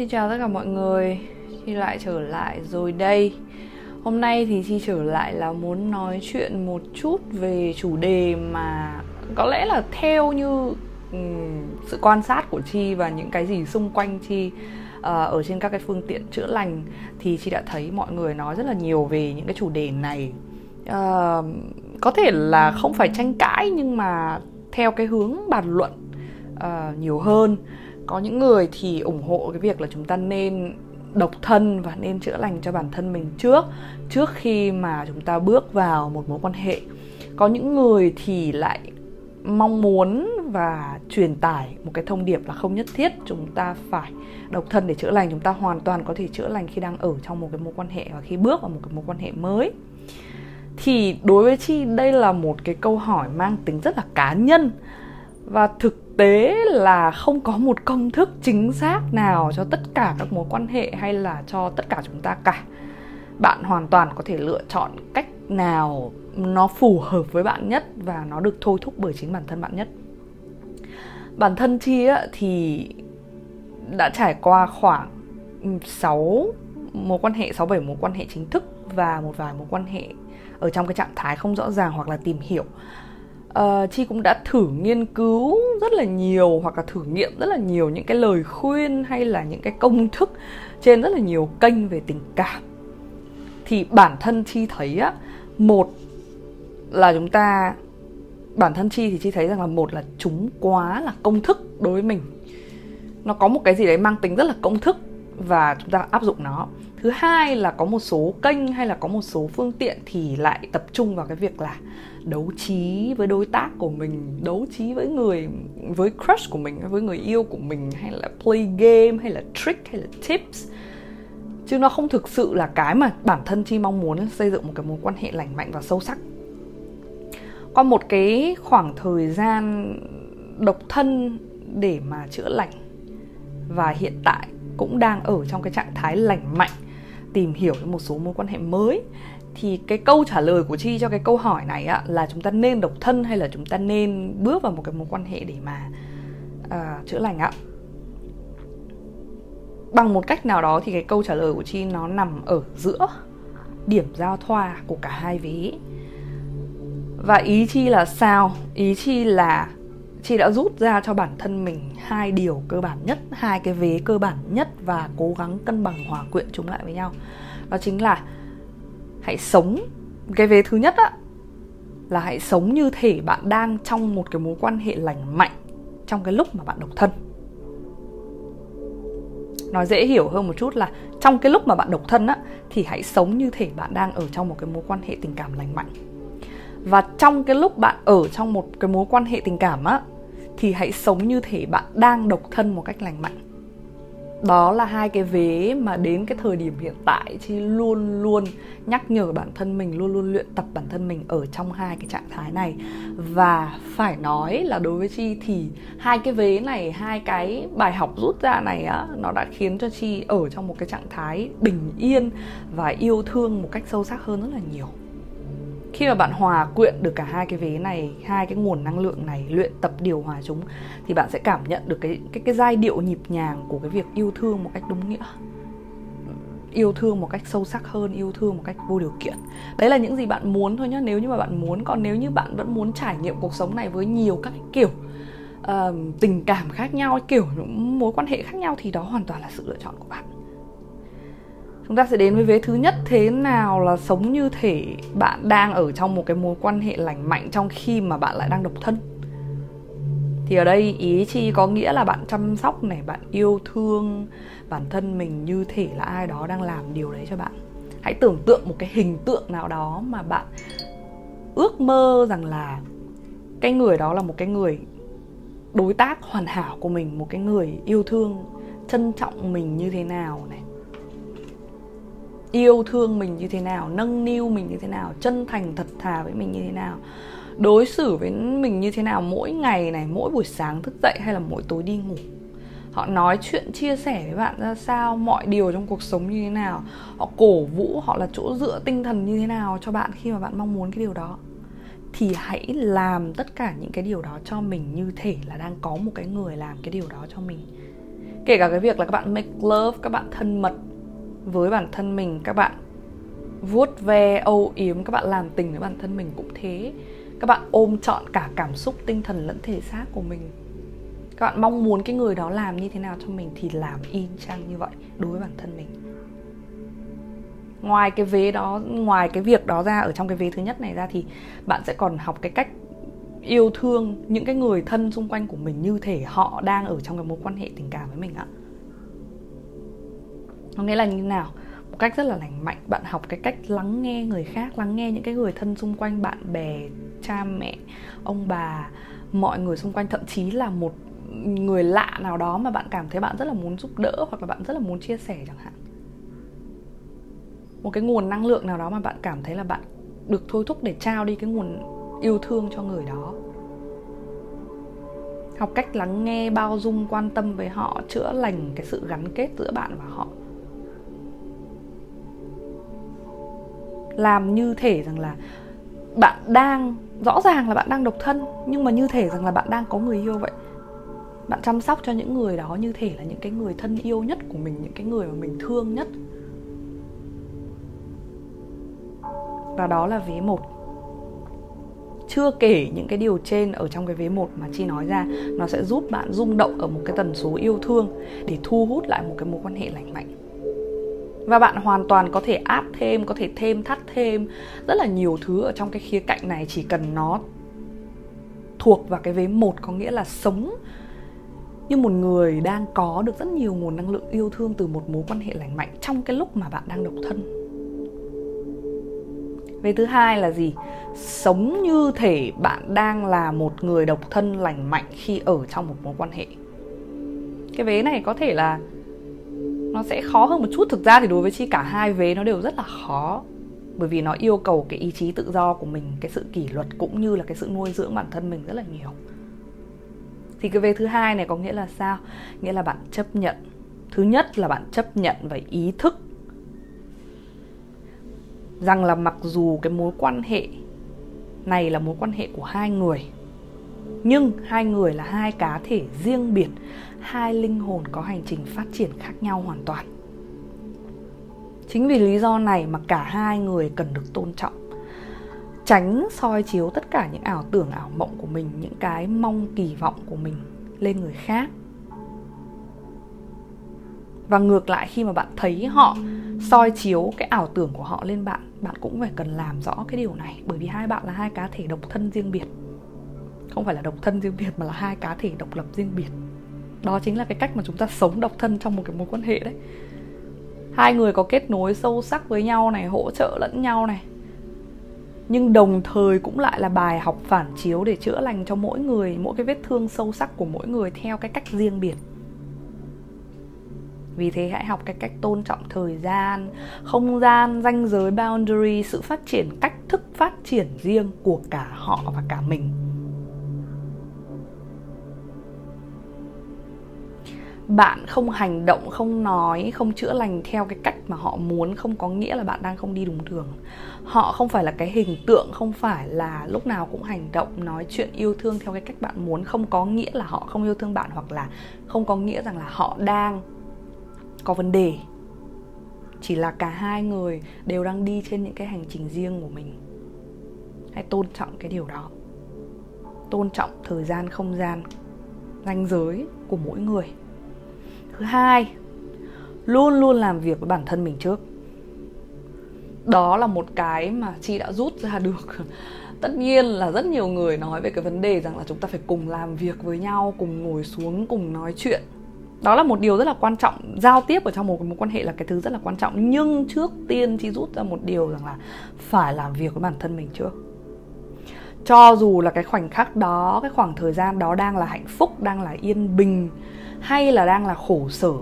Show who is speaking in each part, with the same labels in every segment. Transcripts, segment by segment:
Speaker 1: Xin chào tất cả mọi người Chi lại trở lại rồi đây. Hôm nay thì Chi trở lại là muốn nói chuyện một chút về chủ đề mà Có lẽ là theo như um, sự quan sát của Chi và những cái gì xung quanh Chi uh, Ở trên các cái phương tiện chữa lành Thì Chi đã thấy mọi người nói rất là nhiều về những cái chủ đề này. Uh, Có thể là không phải tranh cãi nhưng mà theo cái hướng bàn luận uh, nhiều hơn có những người thì ủng hộ cái việc là chúng ta nên độc thân và nên chữa lành cho bản thân mình trước trước khi mà chúng ta bước vào một mối quan hệ. Có những người thì lại mong muốn và truyền tải một cái thông điệp là không nhất thiết chúng ta phải độc thân để chữa lành, chúng ta hoàn toàn có thể chữa lành khi đang ở trong một cái mối quan hệ và khi bước vào một cái mối quan hệ mới. Thì đối với chi, đây là một cái câu hỏi mang tính rất là cá nhân và thực tế là không có một công thức chính xác nào cho tất cả các mối quan hệ hay là cho tất cả chúng ta cả. Bạn hoàn toàn có thể lựa chọn cách nào nó phù hợp với bạn nhất và nó được thôi thúc bởi chính bản thân bạn nhất. Bản thân chi á, thì đã trải qua khoảng 6 mối quan hệ 6 7 mối quan hệ chính thức và một vài mối quan hệ ở trong cái trạng thái không rõ ràng hoặc là tìm hiểu uh, chi cũng đã thử nghiên cứu rất là nhiều hoặc là thử nghiệm rất là nhiều những cái lời khuyên hay là những cái công thức trên rất là nhiều kênh về tình cảm. Thì bản thân chi thấy á một là chúng ta bản thân chi thì chi thấy rằng là một là chúng quá là công thức đối với mình. Nó có một cái gì đấy mang tính rất là công thức và chúng ta áp dụng nó. Thứ hai là có một số kênh hay là có một số phương tiện thì lại tập trung vào cái việc là đấu trí với đối tác của mình, đấu trí với người, với crush của mình, với người yêu của mình, hay là play game, hay là trick, hay là tips. Chứ nó không thực sự là cái mà bản thân chi mong muốn xây dựng một cái mối quan hệ lành mạnh và sâu sắc. Qua một cái khoảng thời gian độc thân để mà chữa lành, và hiện tại cũng đang ở trong cái trạng thái lành mạnh tìm hiểu một số mối quan hệ mới. Thì cái câu trả lời của chi cho cái câu hỏi này á là chúng ta nên độc thân hay là chúng ta nên bước vào một cái mối quan hệ để mà uh, chữa lành ạ? Bằng một cách nào đó thì cái câu trả lời của chi nó nằm ở giữa điểm giao thoa của cả hai vế. Và ý chi là sao? Ý chi là chị đã rút ra cho bản thân mình hai điều cơ bản nhất, hai cái vế cơ bản nhất và cố gắng cân bằng hòa quyện chúng lại với nhau. Đó chính là hãy sống. Cái vế thứ nhất á, là hãy sống như thể bạn đang trong một cái mối quan hệ lành mạnh trong cái lúc mà bạn độc thân. Nói dễ hiểu hơn một chút là trong cái lúc mà bạn độc thân á, thì hãy sống như thể bạn đang ở trong một cái mối quan hệ tình cảm lành mạnh và trong cái lúc bạn ở trong một cái mối quan hệ tình cảm á, thì hãy sống như thể bạn đang độc thân một cách lành mạnh. Đó là hai cái vế mà đến cái thời điểm hiện tại chi luôn luôn nhắc nhở bản thân mình, luôn luôn luyện tập bản thân mình ở trong hai cái trạng thái này. Và phải nói là đối với chi thì hai cái vế này, hai cái bài học rút ra này á, nó đã khiến cho chi ở trong một cái trạng thái bình yên và yêu thương một cách sâu sắc hơn rất là nhiều khi mà bạn hòa quyện được cả hai cái vế này hai cái nguồn năng lượng này luyện tập điều hòa chúng thì bạn sẽ cảm nhận được cái cái cái giai điệu nhịp nhàng của cái việc yêu thương một cách đúng nghĩa. Yêu thương một cách sâu sắc hơn yêu thương một cách vô điều kiện. Đấy là những gì bạn muốn thôi nhá. Nếu như mà bạn muốn còn nếu như bạn vẫn muốn trải nghiệm cuộc sống này với nhiều các cái kiểu uh, tình cảm khác nhau kiểu những mối quan hệ khác nhau thì đó hoàn toàn là sự lựa chọn của bạn chúng ta sẽ đến với vế thứ nhất. Thế nào là sống như thể bạn đang ở trong một cái mối quan hệ lành mạnh trong khi mà bạn lại đang độc thân? Thì ở đây ý chi có nghĩa là bạn chăm sóc này bạn yêu thương bản thân mình như thể là ai đó đang làm điều đấy cho bạn. Hãy tưởng tượng một cái hình tượng nào đó mà bạn ước mơ rằng là cái người đó là một cái người đối tác hoàn hảo của mình một cái người yêu thương trân trọng mình như thế nào này yêu thương mình như thế nào, nâng niu mình như thế nào, chân thành thật thà với mình như thế nào, đối xử với mình như thế nào mỗi ngày này, mỗi buổi sáng thức dậy hay là mỗi tối đi ngủ. Họ nói chuyện, chia sẻ với bạn ra sao, mọi điều trong cuộc sống như thế nào, họ cổ vũ họ là chỗ dựa tinh thần như thế nào cho bạn khi mà bạn mong muốn cái điều đó. Thì hãy làm tất cả những cái điều đó cho mình như thể là đang có một cái người làm cái điều đó cho mình. Kể cả cái việc là các bạn make love, các bạn thân mật với bản thân mình, các bạn vuốt ve, âu yếm, các bạn làm tình với bản thân mình cũng thế. Các bạn ôm trọn cả cảm xúc, tinh thần lẫn thể xác của mình. Các bạn mong muốn cái người đó làm như thế nào cho mình thì làm y chang như vậy đối với bản thân mình. Ngoài cái vế đó, ngoài cái việc đó ra, ở trong cái vế thứ nhất này ra thì bạn sẽ còn học cái cách yêu thương những cái người thân xung quanh của mình như thể họ đang ở trong cái mối quan hệ tình cảm với mình ạ có nghĩa là như nào? Một cách rất là lành mạnh, bạn học cái cách lắng nghe người khác, lắng nghe những cái người thân xung quanh, bạn bè, cha mẹ, ông bà, mọi người xung quanh. Thậm chí là một người lạ nào đó mà bạn cảm thấy bạn rất là muốn giúp đỡ hoặc là bạn rất là muốn chia sẻ chẳng hạn. Một cái nguồn năng lượng nào đó mà bạn cảm thấy là bạn được thôi thúc để trao đi cái nguồn yêu thương cho người đó. Học cách lắng nghe, bao dung, quan tâm với họ, chữa lành cái sự gắn kết giữa bạn và họ. Làm như thể rằng là bạn đang, rõ ràng là bạn đang độc thân, nhưng mà như thể rằng là bạn đang có người yêu vậy. Bạn chăm sóc cho những người đó như thể là những cái người thân yêu nhất của mình, những cái người mà mình thương nhất. Và đó là vế một. Chưa kể những cái điều trên ở trong cái vế một mà chi nói ra, nó sẽ giúp bạn rung động ở một cái tần số yêu thương để thu hút lại một cái mối quan hệ lành mạnh và bạn hoàn toàn có thể áp thêm, có thể thêm, thắt thêm rất là nhiều thứ ở trong cái khía cạnh này chỉ cần nó thuộc vào cái vế một có nghĩa là sống như một người đang có được rất nhiều nguồn năng lượng yêu thương từ một mối quan hệ lành mạnh trong cái lúc mà bạn đang độc thân Vế thứ hai là gì? Sống như thể bạn đang là một người độc thân lành mạnh khi ở trong một mối quan hệ. Cái vế này có thể là nó sẽ khó hơn một chút. Thực ra thì đối với chi cả hai vế nó đều rất là khó. Bởi vì nó yêu cầu cái ý chí tự do của mình, cái sự kỷ luật cũng như là cái sự nuôi dưỡng bản thân mình rất là nhiều. Thì cái vế thứ hai này có nghĩa là sao? Nghĩa là bạn chấp nhận. Thứ nhất là bạn chấp nhận và ý thức rằng là mặc dù cái mối quan hệ này là mối quan hệ của hai người nhưng hai người là hai cá thể riêng biệt, hai linh hồn có hành trình phát triển khác nhau hoàn toàn. Chính vì lý do này mà cả hai người cần được tôn trọng. Tránh soi chiếu tất cả những ảo tưởng, ảo mộng của mình, những cái mong, kỳ vọng của mình lên người khác. Và ngược lại, khi mà bạn thấy họ soi chiếu cái ảo tưởng của họ lên bạn bạn cũng phải cần làm rõ cái điều này. Bởi vì hai bạn là hai cá thể độc thân riêng biệt không phải là độc thân riêng biệt mà là hai cá thể độc lập riêng biệt. Đó chính là cái cách mà chúng ta sống độc thân trong một cái mối quan hệ đấy. Hai người có kết nối sâu sắc với nhau này, hỗ trợ lẫn nhau này. Nhưng đồng thời cũng lại là bài học phản chiếu để chữa lành cho mỗi người, mỗi cái vết thương sâu sắc của mỗi người theo cái cách riêng biệt. Vì thế hãy học cái cách tôn trọng thời gian, không gian, ranh giới, boundary, sự phát triển, cách thức phát triển riêng của cả họ và cả mình. Bạn không hành động, không nói, không chữa lành theo cái cách mà họ muốn, không có nghĩa là bạn đang không đi đúng đường. Họ không phải là cái hình tượng, không phải là lúc nào cũng hành động, nói chuyện yêu thương theo cái cách bạn muốn. Không có nghĩa là họ không yêu thương bạn hoặc là không có nghĩa rằng là họ đang có vấn đề. Chỉ là cả hai người đều đang đi trên những cái hành trình riêng của mình. Hãy tôn trọng cái điều đó. Tôn trọng thời gian không gian, ranh giới của mỗi người thứ hai, luôn luôn làm việc với bản thân mình trước. Đó là một cái mà chị đã rút ra được. Tất nhiên là rất nhiều người nói về cái vấn đề rằng là chúng ta phải cùng làm việc với nhau, cùng ngồi xuống, cùng nói chuyện. Đó là một điều rất là quan trọng, giao tiếp ở trong một mối quan hệ là cái thứ rất là quan trọng. Nhưng trước tiên chị rút ra một điều rằng là phải làm việc với bản thân mình trước. Cho dù là cái khoảnh khắc đó, cái khoảng thời gian đó đang là hạnh phúc, đang là yên bình hay là đang là khổ sở,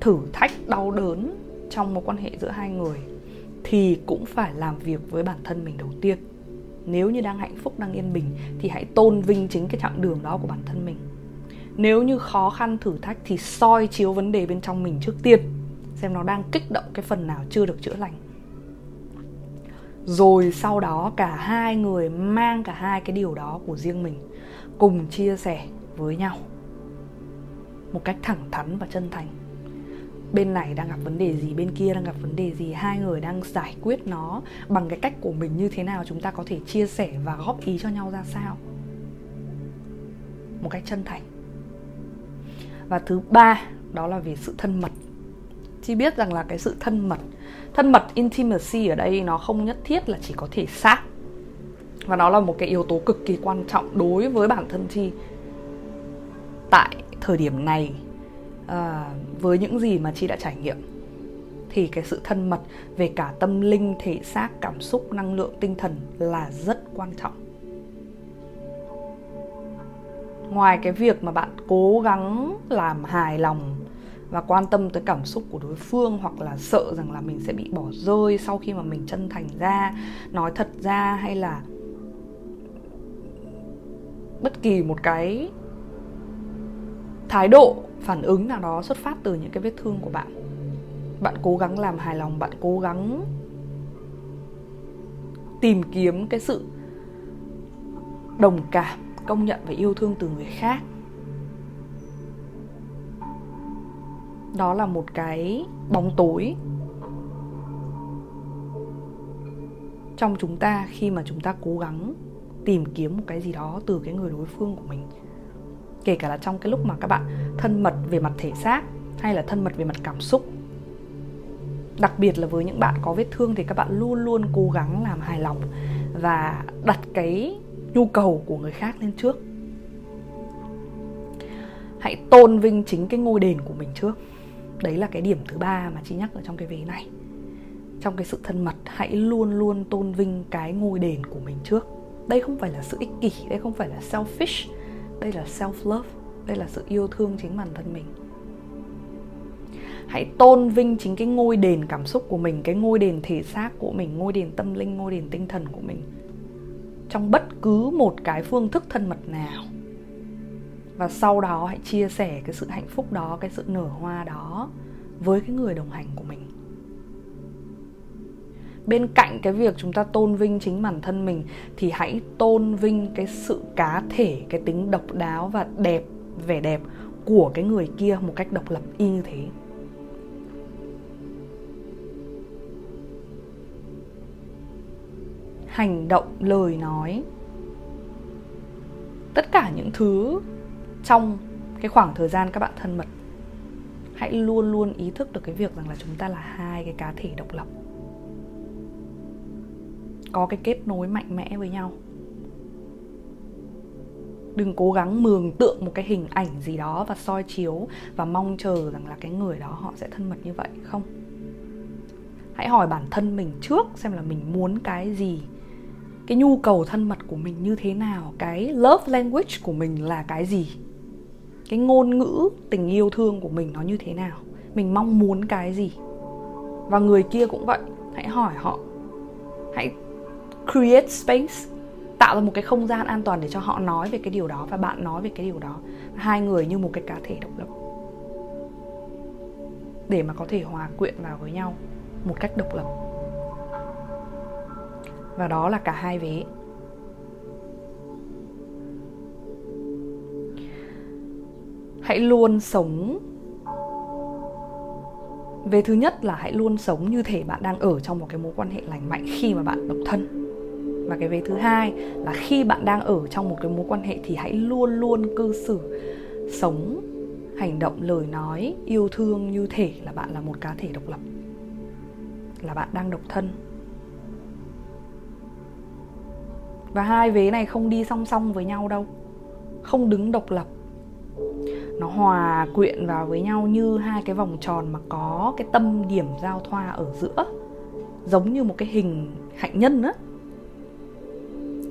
Speaker 1: thử thách, đau đớn trong một quan hệ giữa hai người thì cũng phải làm việc với bản thân mình đầu tiên. Nếu như đang hạnh phúc, đang yên bình thì hãy tôn vinh chính cái chặng đường đó của bản thân mình. Nếu như khó khăn, thử thách thì soi chiếu vấn đề bên trong mình trước tiên, xem nó đang kích động cái phần nào chưa được chữa lành. Rồi sau đó cả hai người mang cả hai cái điều đó của riêng mình cùng chia sẻ với nhau một cách thẳng thắn và chân thành. Bên này đang gặp vấn đề gì, bên kia đang gặp vấn đề gì? Hai người đang giải quyết nó bằng cái cách của mình như thế nào? Chúng ta có thể chia sẻ và góp ý cho nhau ra sao? Một cách chân thành. Và thứ ba, đó là về sự thân mật. Chi biết rằng là cái sự thân mật thân mật intimacy ở đây nó không nhất thiết là chỉ có thể xác. Và nó là một cái yếu tố cực kỳ quan trọng đối với bản thân chi thời điểm này à, với những gì mà chị đã trải nghiệm thì cái sự thân mật về cả tâm linh thể xác cảm xúc năng lượng tinh thần là rất quan trọng. Ngoài cái việc mà bạn cố gắng làm hài lòng và quan tâm tới cảm xúc của đối phương hoặc là sợ rằng là mình sẽ bị bỏ rơi sau khi mà mình chân thành ra nói thật ra hay là bất kỳ một cái thái độ, phản ứng nào đó xuất phát từ những cái vết thương của bạn. Bạn cố gắng làm hài lòng, bạn cố gắng tìm kiếm cái sự đồng cảm, công nhận và yêu thương từ người khác. Đó là một cái bóng tối trong chúng ta khi mà chúng ta cố gắng tìm kiếm một cái gì đó từ cái người đối phương của mình kể cả là trong cái lúc mà các bạn thân mật về mặt thể xác hay là thân mật về mặt cảm xúc. Đặc biệt là với những bạn có vết thương thì các bạn luôn luôn cố gắng làm hài lòng và đặt cái nhu cầu của người khác lên trước. Hãy tôn vinh chính cái ngôi đền của mình trước. Đấy là cái điểm thứ ba mà chị nhắc ở trong cái vế này. Trong cái sự thân mật, hãy luôn luôn tôn vinh cái ngôi đền của mình trước. Đây không phải là sự ích kỷ, đây không phải là selfish đây là self love đây là sự yêu thương chính bản thân mình. Hãy tôn vinh chính cái ngôi đền cảm xúc của mình, cái ngôi đền thể xác của mình, ngôi đền tâm linh, ngôi đền tinh thần của mình. Trong bất cứ một cái phương thức thân mật nào. Và sau đó hãy chia sẻ cái sự hạnh phúc đó, cái sự nở hoa đó với cái người đồng hành của mình bên cạnh cái việc chúng ta tôn vinh chính bản thân mình thì hãy tôn vinh cái sự cá thể, cái tính độc đáo và đẹp, vẻ đẹp của cái người kia một cách độc lập y như thế. Hành động, lời nói. Tất cả những thứ trong cái khoảng thời gian các bạn thân mật, hãy luôn luôn ý thức được cái việc rằng là chúng ta là hai cái cá thể độc lập có cái kết nối mạnh mẽ với nhau. Đừng cố gắng mường tượng một cái hình ảnh gì đó và soi chiếu và mong chờ rằng là cái người đó họ sẽ thân mật như vậy, không? Hãy hỏi bản thân mình trước xem là mình muốn cái gì. Cái nhu cầu thân mật của mình như thế nào, cái love language của mình là cái gì? Cái ngôn ngữ tình yêu thương của mình nó như thế nào? Mình mong muốn cái gì? Và người kia cũng vậy. Hãy hỏi họ. Hãy create space, tạo ra một cái không gian an toàn để cho họ nói về cái điều đó và bạn nói về cái điều đó. Hai người như một cái cá thể độc lập. Để mà có thể hòa quyện vào với nhau một cách độc lập. Và đó là cả hai vế. Hãy luôn sống. Về thứ nhất là hãy luôn sống như thể bạn đang ở trong một cái mối quan hệ lành mạnh khi mà bạn độc thân và cái vế thứ hai là khi bạn đang ở trong một cái mối quan hệ thì hãy luôn luôn cư xử sống, hành động, lời nói, yêu thương như thể là bạn là một cá thể độc lập, là bạn đang độc thân. Và hai vế này không đi song song với nhau đâu, không đứng độc lập. Nó hòa quyện vào với nhau như hai cái vòng tròn mà có cái tâm điểm giao thoa ở giữa, giống như một cái hình hạnh nhân á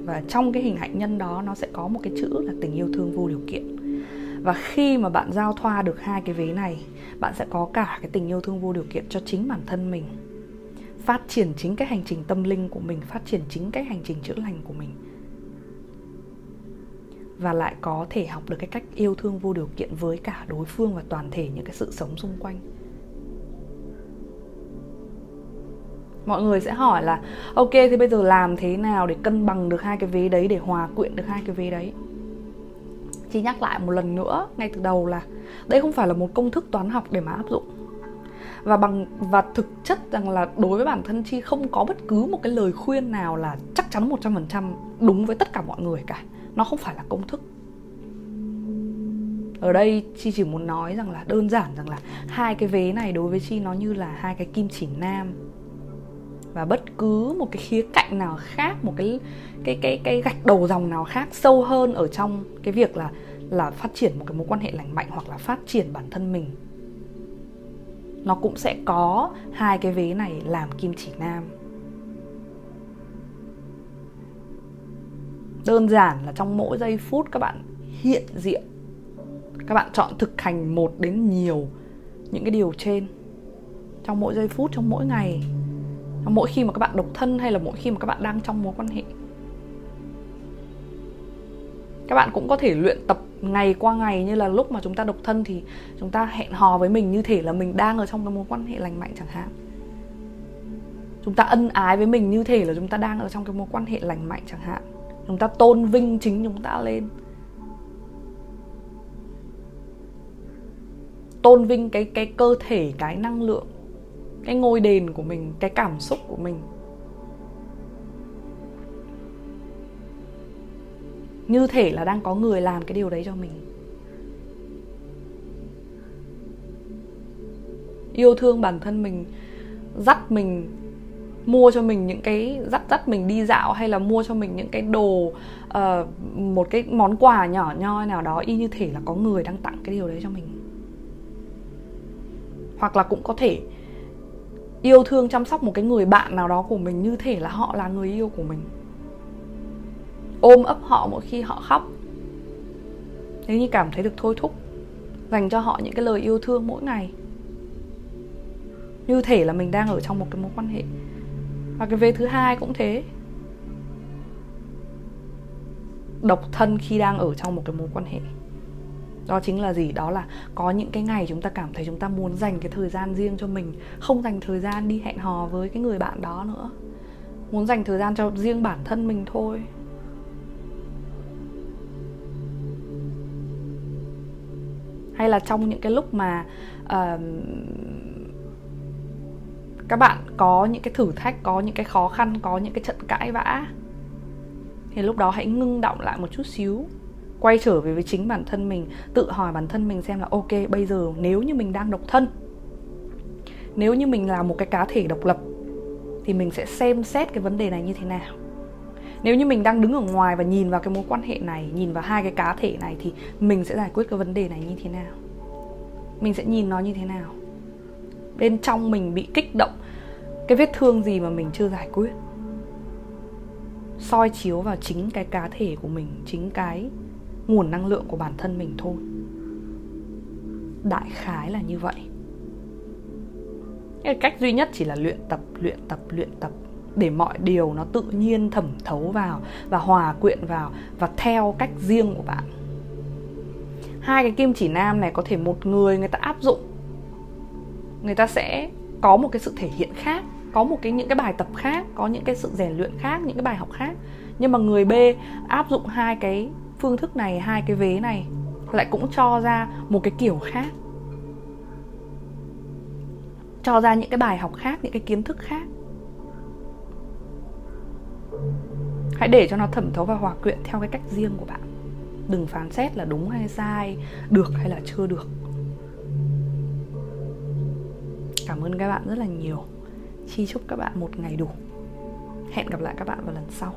Speaker 1: và trong cái hình hạnh nhân đó, nó sẽ có một cái chữ là tình yêu thương vô điều kiện. Và khi mà bạn giao thoa được hai cái vế này, bạn sẽ có cả cái tình yêu thương vô điều kiện cho chính bản thân mình. Phát triển chính cái hành trình tâm linh của mình, phát triển chính cái hành trình chữa lành của mình. Và lại có thể học được cái cách yêu thương vô điều kiện với cả đối phương và toàn thể những cái sự sống xung quanh. Mọi người sẽ hỏi là, ok thì bây giờ làm thế nào để cân bằng được hai cái vế đấy, để hòa quyện được hai cái vế đấy? Chị nhắc lại một lần nữa, ngay từ đầu là đây không phải là một công thức toán học để mà áp dụng. Và bằng, và thực chất rằng là đối với bản thân chi không có bất cứ một cái lời khuyên nào là chắc chắn 100% đúng với tất cả mọi người cả. Nó không phải là công thức. Ở đây chi chỉ muốn nói rằng là đơn giản rằng là hai cái vế này đối với chi nó như là hai cái kim chỉ nam và bất cứ một cái khía cạnh nào khác, một cái cái cái cái gạch đầu dòng nào khác sâu hơn ở trong cái việc là là phát triển một cái mối quan hệ lành mạnh hoặc là phát triển bản thân mình, nó cũng sẽ có hai cái vế này làm kim chỉ nam. Đơn giản là trong mỗi giây phút các bạn hiện diện, các bạn chọn thực hành một đến nhiều những cái điều trên. Trong mỗi giây phút, trong mỗi ngày mỗi khi mà các bạn độc thân hay là mỗi khi mà các bạn đang trong mối quan hệ, các bạn cũng có thể luyện tập ngày qua ngày như là lúc mà chúng ta độc thân thì chúng ta hẹn hò với mình như thể là mình đang ở trong cái mối quan hệ lành mạnh chẳng hạn. Chúng ta ân ái với mình như thể là chúng ta đang ở trong cái mối quan hệ lành mạnh chẳng hạn. Chúng ta tôn vinh chính chúng ta lên. Tôn vinh cái cái cơ thể, cái năng lượng cái ngôi đền của mình cái cảm xúc của mình. Như thể là đang có người làm cái điều đấy cho mình. Yêu thương bản thân mình dắt mình mua cho mình những cái dắt dắt mình đi dạo hay là mua cho mình những cái đồ uh, một cái món quà nhỏ nhoi nào đó y như thể là có người đang tặng cái điều đấy cho mình. Hoặc là cũng có thể yêu thương, chăm sóc một cái người bạn nào đó của mình như thể là họ là người yêu của mình. Ôm ấp họ mỗi khi họ khóc. Nếu như cảm thấy được thôi thúc, dành cho họ những cái lời yêu thương mỗi ngày. Như thể là mình đang ở trong một cái mối quan hệ. Và cái vế thứ hai cũng thế. Độc thân khi đang ở trong một cái mối quan hệ đó chính là gì? Đó là có những cái ngày chúng ta cảm thấy chúng ta muốn dành cái thời gian riêng cho mình không dành thời gian đi hẹn hò với cái người bạn đó nữa. Muốn dành thời gian cho riêng bản thân mình thôi. Hay là trong những cái lúc mà uh, các bạn có những cái thử thách có những cái khó khăn có những cái trận cãi vã thì lúc đó hãy ngưng động lại một chút xíu quay trở về với chính bản thân mình, tự hỏi bản thân mình xem là, ok, bây giờ nếu như mình đang độc thân, nếu như mình là một cái cá thể độc lập, thì mình sẽ xem xét cái vấn đề này như thế nào. Nếu như mình đang đứng ở ngoài và nhìn vào cái mối quan hệ này, nhìn vào hai cái cá thể này, thì mình sẽ giải quyết cái vấn đề này như thế nào? Mình sẽ nhìn nó như thế nào? Bên trong mình bị kích động, cái vết thương gì mà mình chưa giải quyết? Soi chiếu vào chính cái cá thể của mình, chính cái nguồn năng lượng của bản thân mình thôi. Đại khái là như vậy. Cái cách duy nhất chỉ là luyện tập luyện tập luyện tập để mọi điều nó tự nhiên thẩm thấu vào và hòa quyện vào và theo cách riêng của bạn. Hai cái kim chỉ nam này có thể một người người ta áp dụng. Người ta sẽ có một cái sự thể hiện khác, có một cái những cái bài tập khác, có những cái sự rèn luyện khác, những cái bài học khác. Nhưng mà người b áp dụng hai cái phương thức này, hai cái vế này lại cũng cho ra một cái kiểu khác. Cho ra những cái bài học khác, những cái kiến thức khác. Hãy để cho nó thẩm thấu và hòa quyện theo cái cách riêng của bạn. Đừng phán xét là đúng hay sai, được hay là chưa được. Cảm ơn các bạn rất là nhiều. Chi chúc các bạn một ngày đủ. Hẹn gặp lại các bạn vào lần sau.